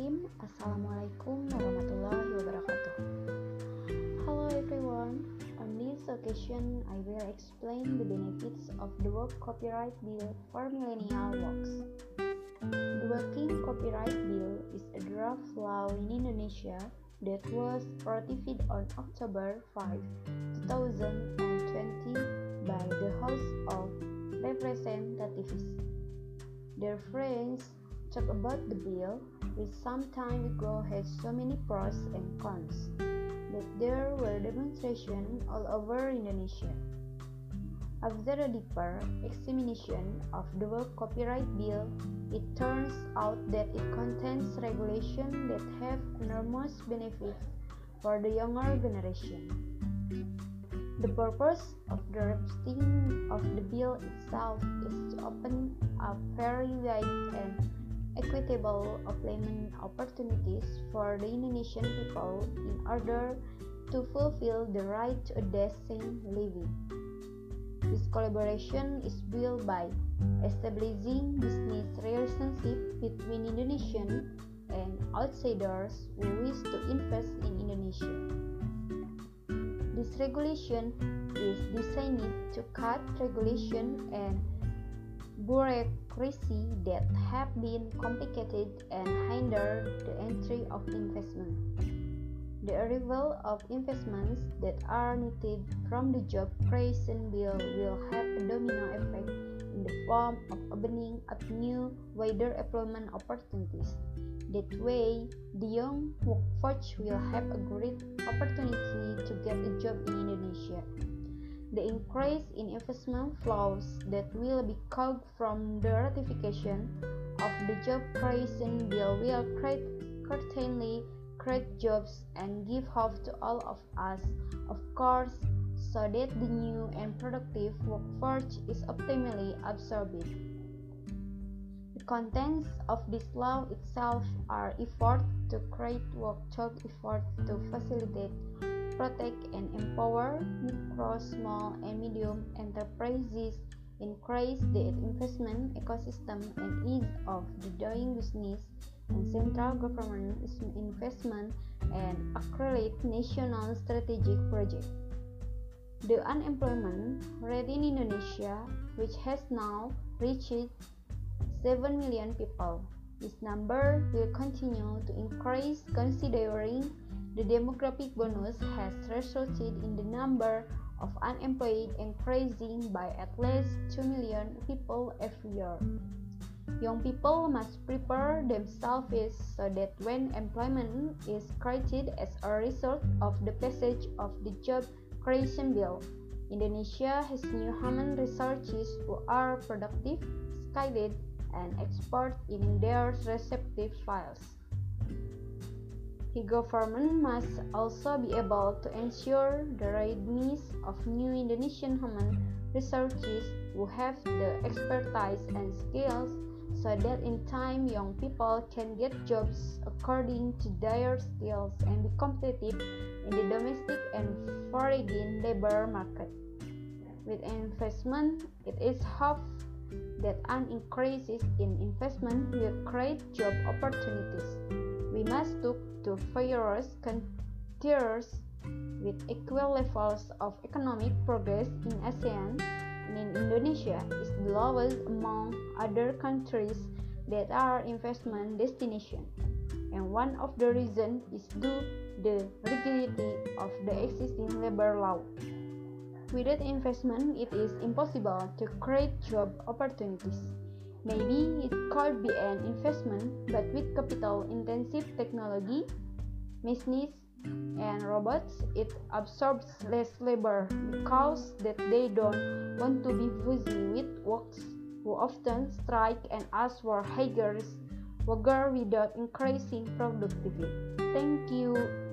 Bismillahirrahmanirrahim. Assalamualaikum warahmatullahi wabarakatuh. Hello everyone. On this occasion I will explain the benefits of the work copyright bill for millennial works The working copyright bill is a draft law in Indonesia that was ratified on October 5, 2020 by the House of Representatives. Their friends talk about the bill which some time ago had so many pros and cons that there were demonstrations all over Indonesia. After a deeper examination of the Copyright Bill, it turns out that it contains regulations that have enormous benefits for the younger generation. The purpose of the drafting of the bill itself is to open up very wide and equitable employment opportunities for the Indonesian people in order to fulfill the right to a decent living. This collaboration is built by establishing business relationships between Indonesian and outsiders who wish to invest in Indonesia. This regulation is designed to cut regulation and bureaucracy that have been complicated and hinder the entry of investment. The arrival of investments that are needed from the job creation bill will have a domino effect in the form of opening up new, wider employment opportunities. That way, the young workforce will have a great opportunity to get a job in Indonesia. The increase in investment flows that will be caused from the ratification of the job creation bill will create certainly create jobs and give hope to all of us, of course, so that the new and productive workforce is optimally absorbed. The contents of this law itself are efforts to create workshop efforts to facilitate, protect, and empower micro, small, and medium enterprises, increase the investment ecosystem and ease of the doing business and central government investment and accelerate national strategic projects. The unemployment rate in Indonesia, which has now reached 7 million people, this number will continue to increase considering the demographic bonus has resulted in the number of unemployed increasing by at least 2 million people every year. Young people must prepare themselves so that when employment is created as a result of the passage of the Job Creation Bill, Indonesia has new human resources who are productive, skilled, and expert in their respective files. The government must also be able to ensure the readiness of new Indonesian human resources who have the expertise and skills so that in time young people can get jobs according to their skills and be competitive in the domestic and foreign labor market. With investment, it is hoped that an increase in investment will create job opportunities. We must look to various countries with equal levels of economic progress in ASEAN and in Indonesia is the lowest among other countries that are investment destination. And one of the reasons is due the rigidity of the existing labor law. Without investment, it is impossible to create job opportunities. Maybe it could be an investment, but with capital intensive technology, machines, and robots, it absorbs less labor because that they don't want to be busy with works who often strike and ask for higher wage without increasing productivity. Thank you.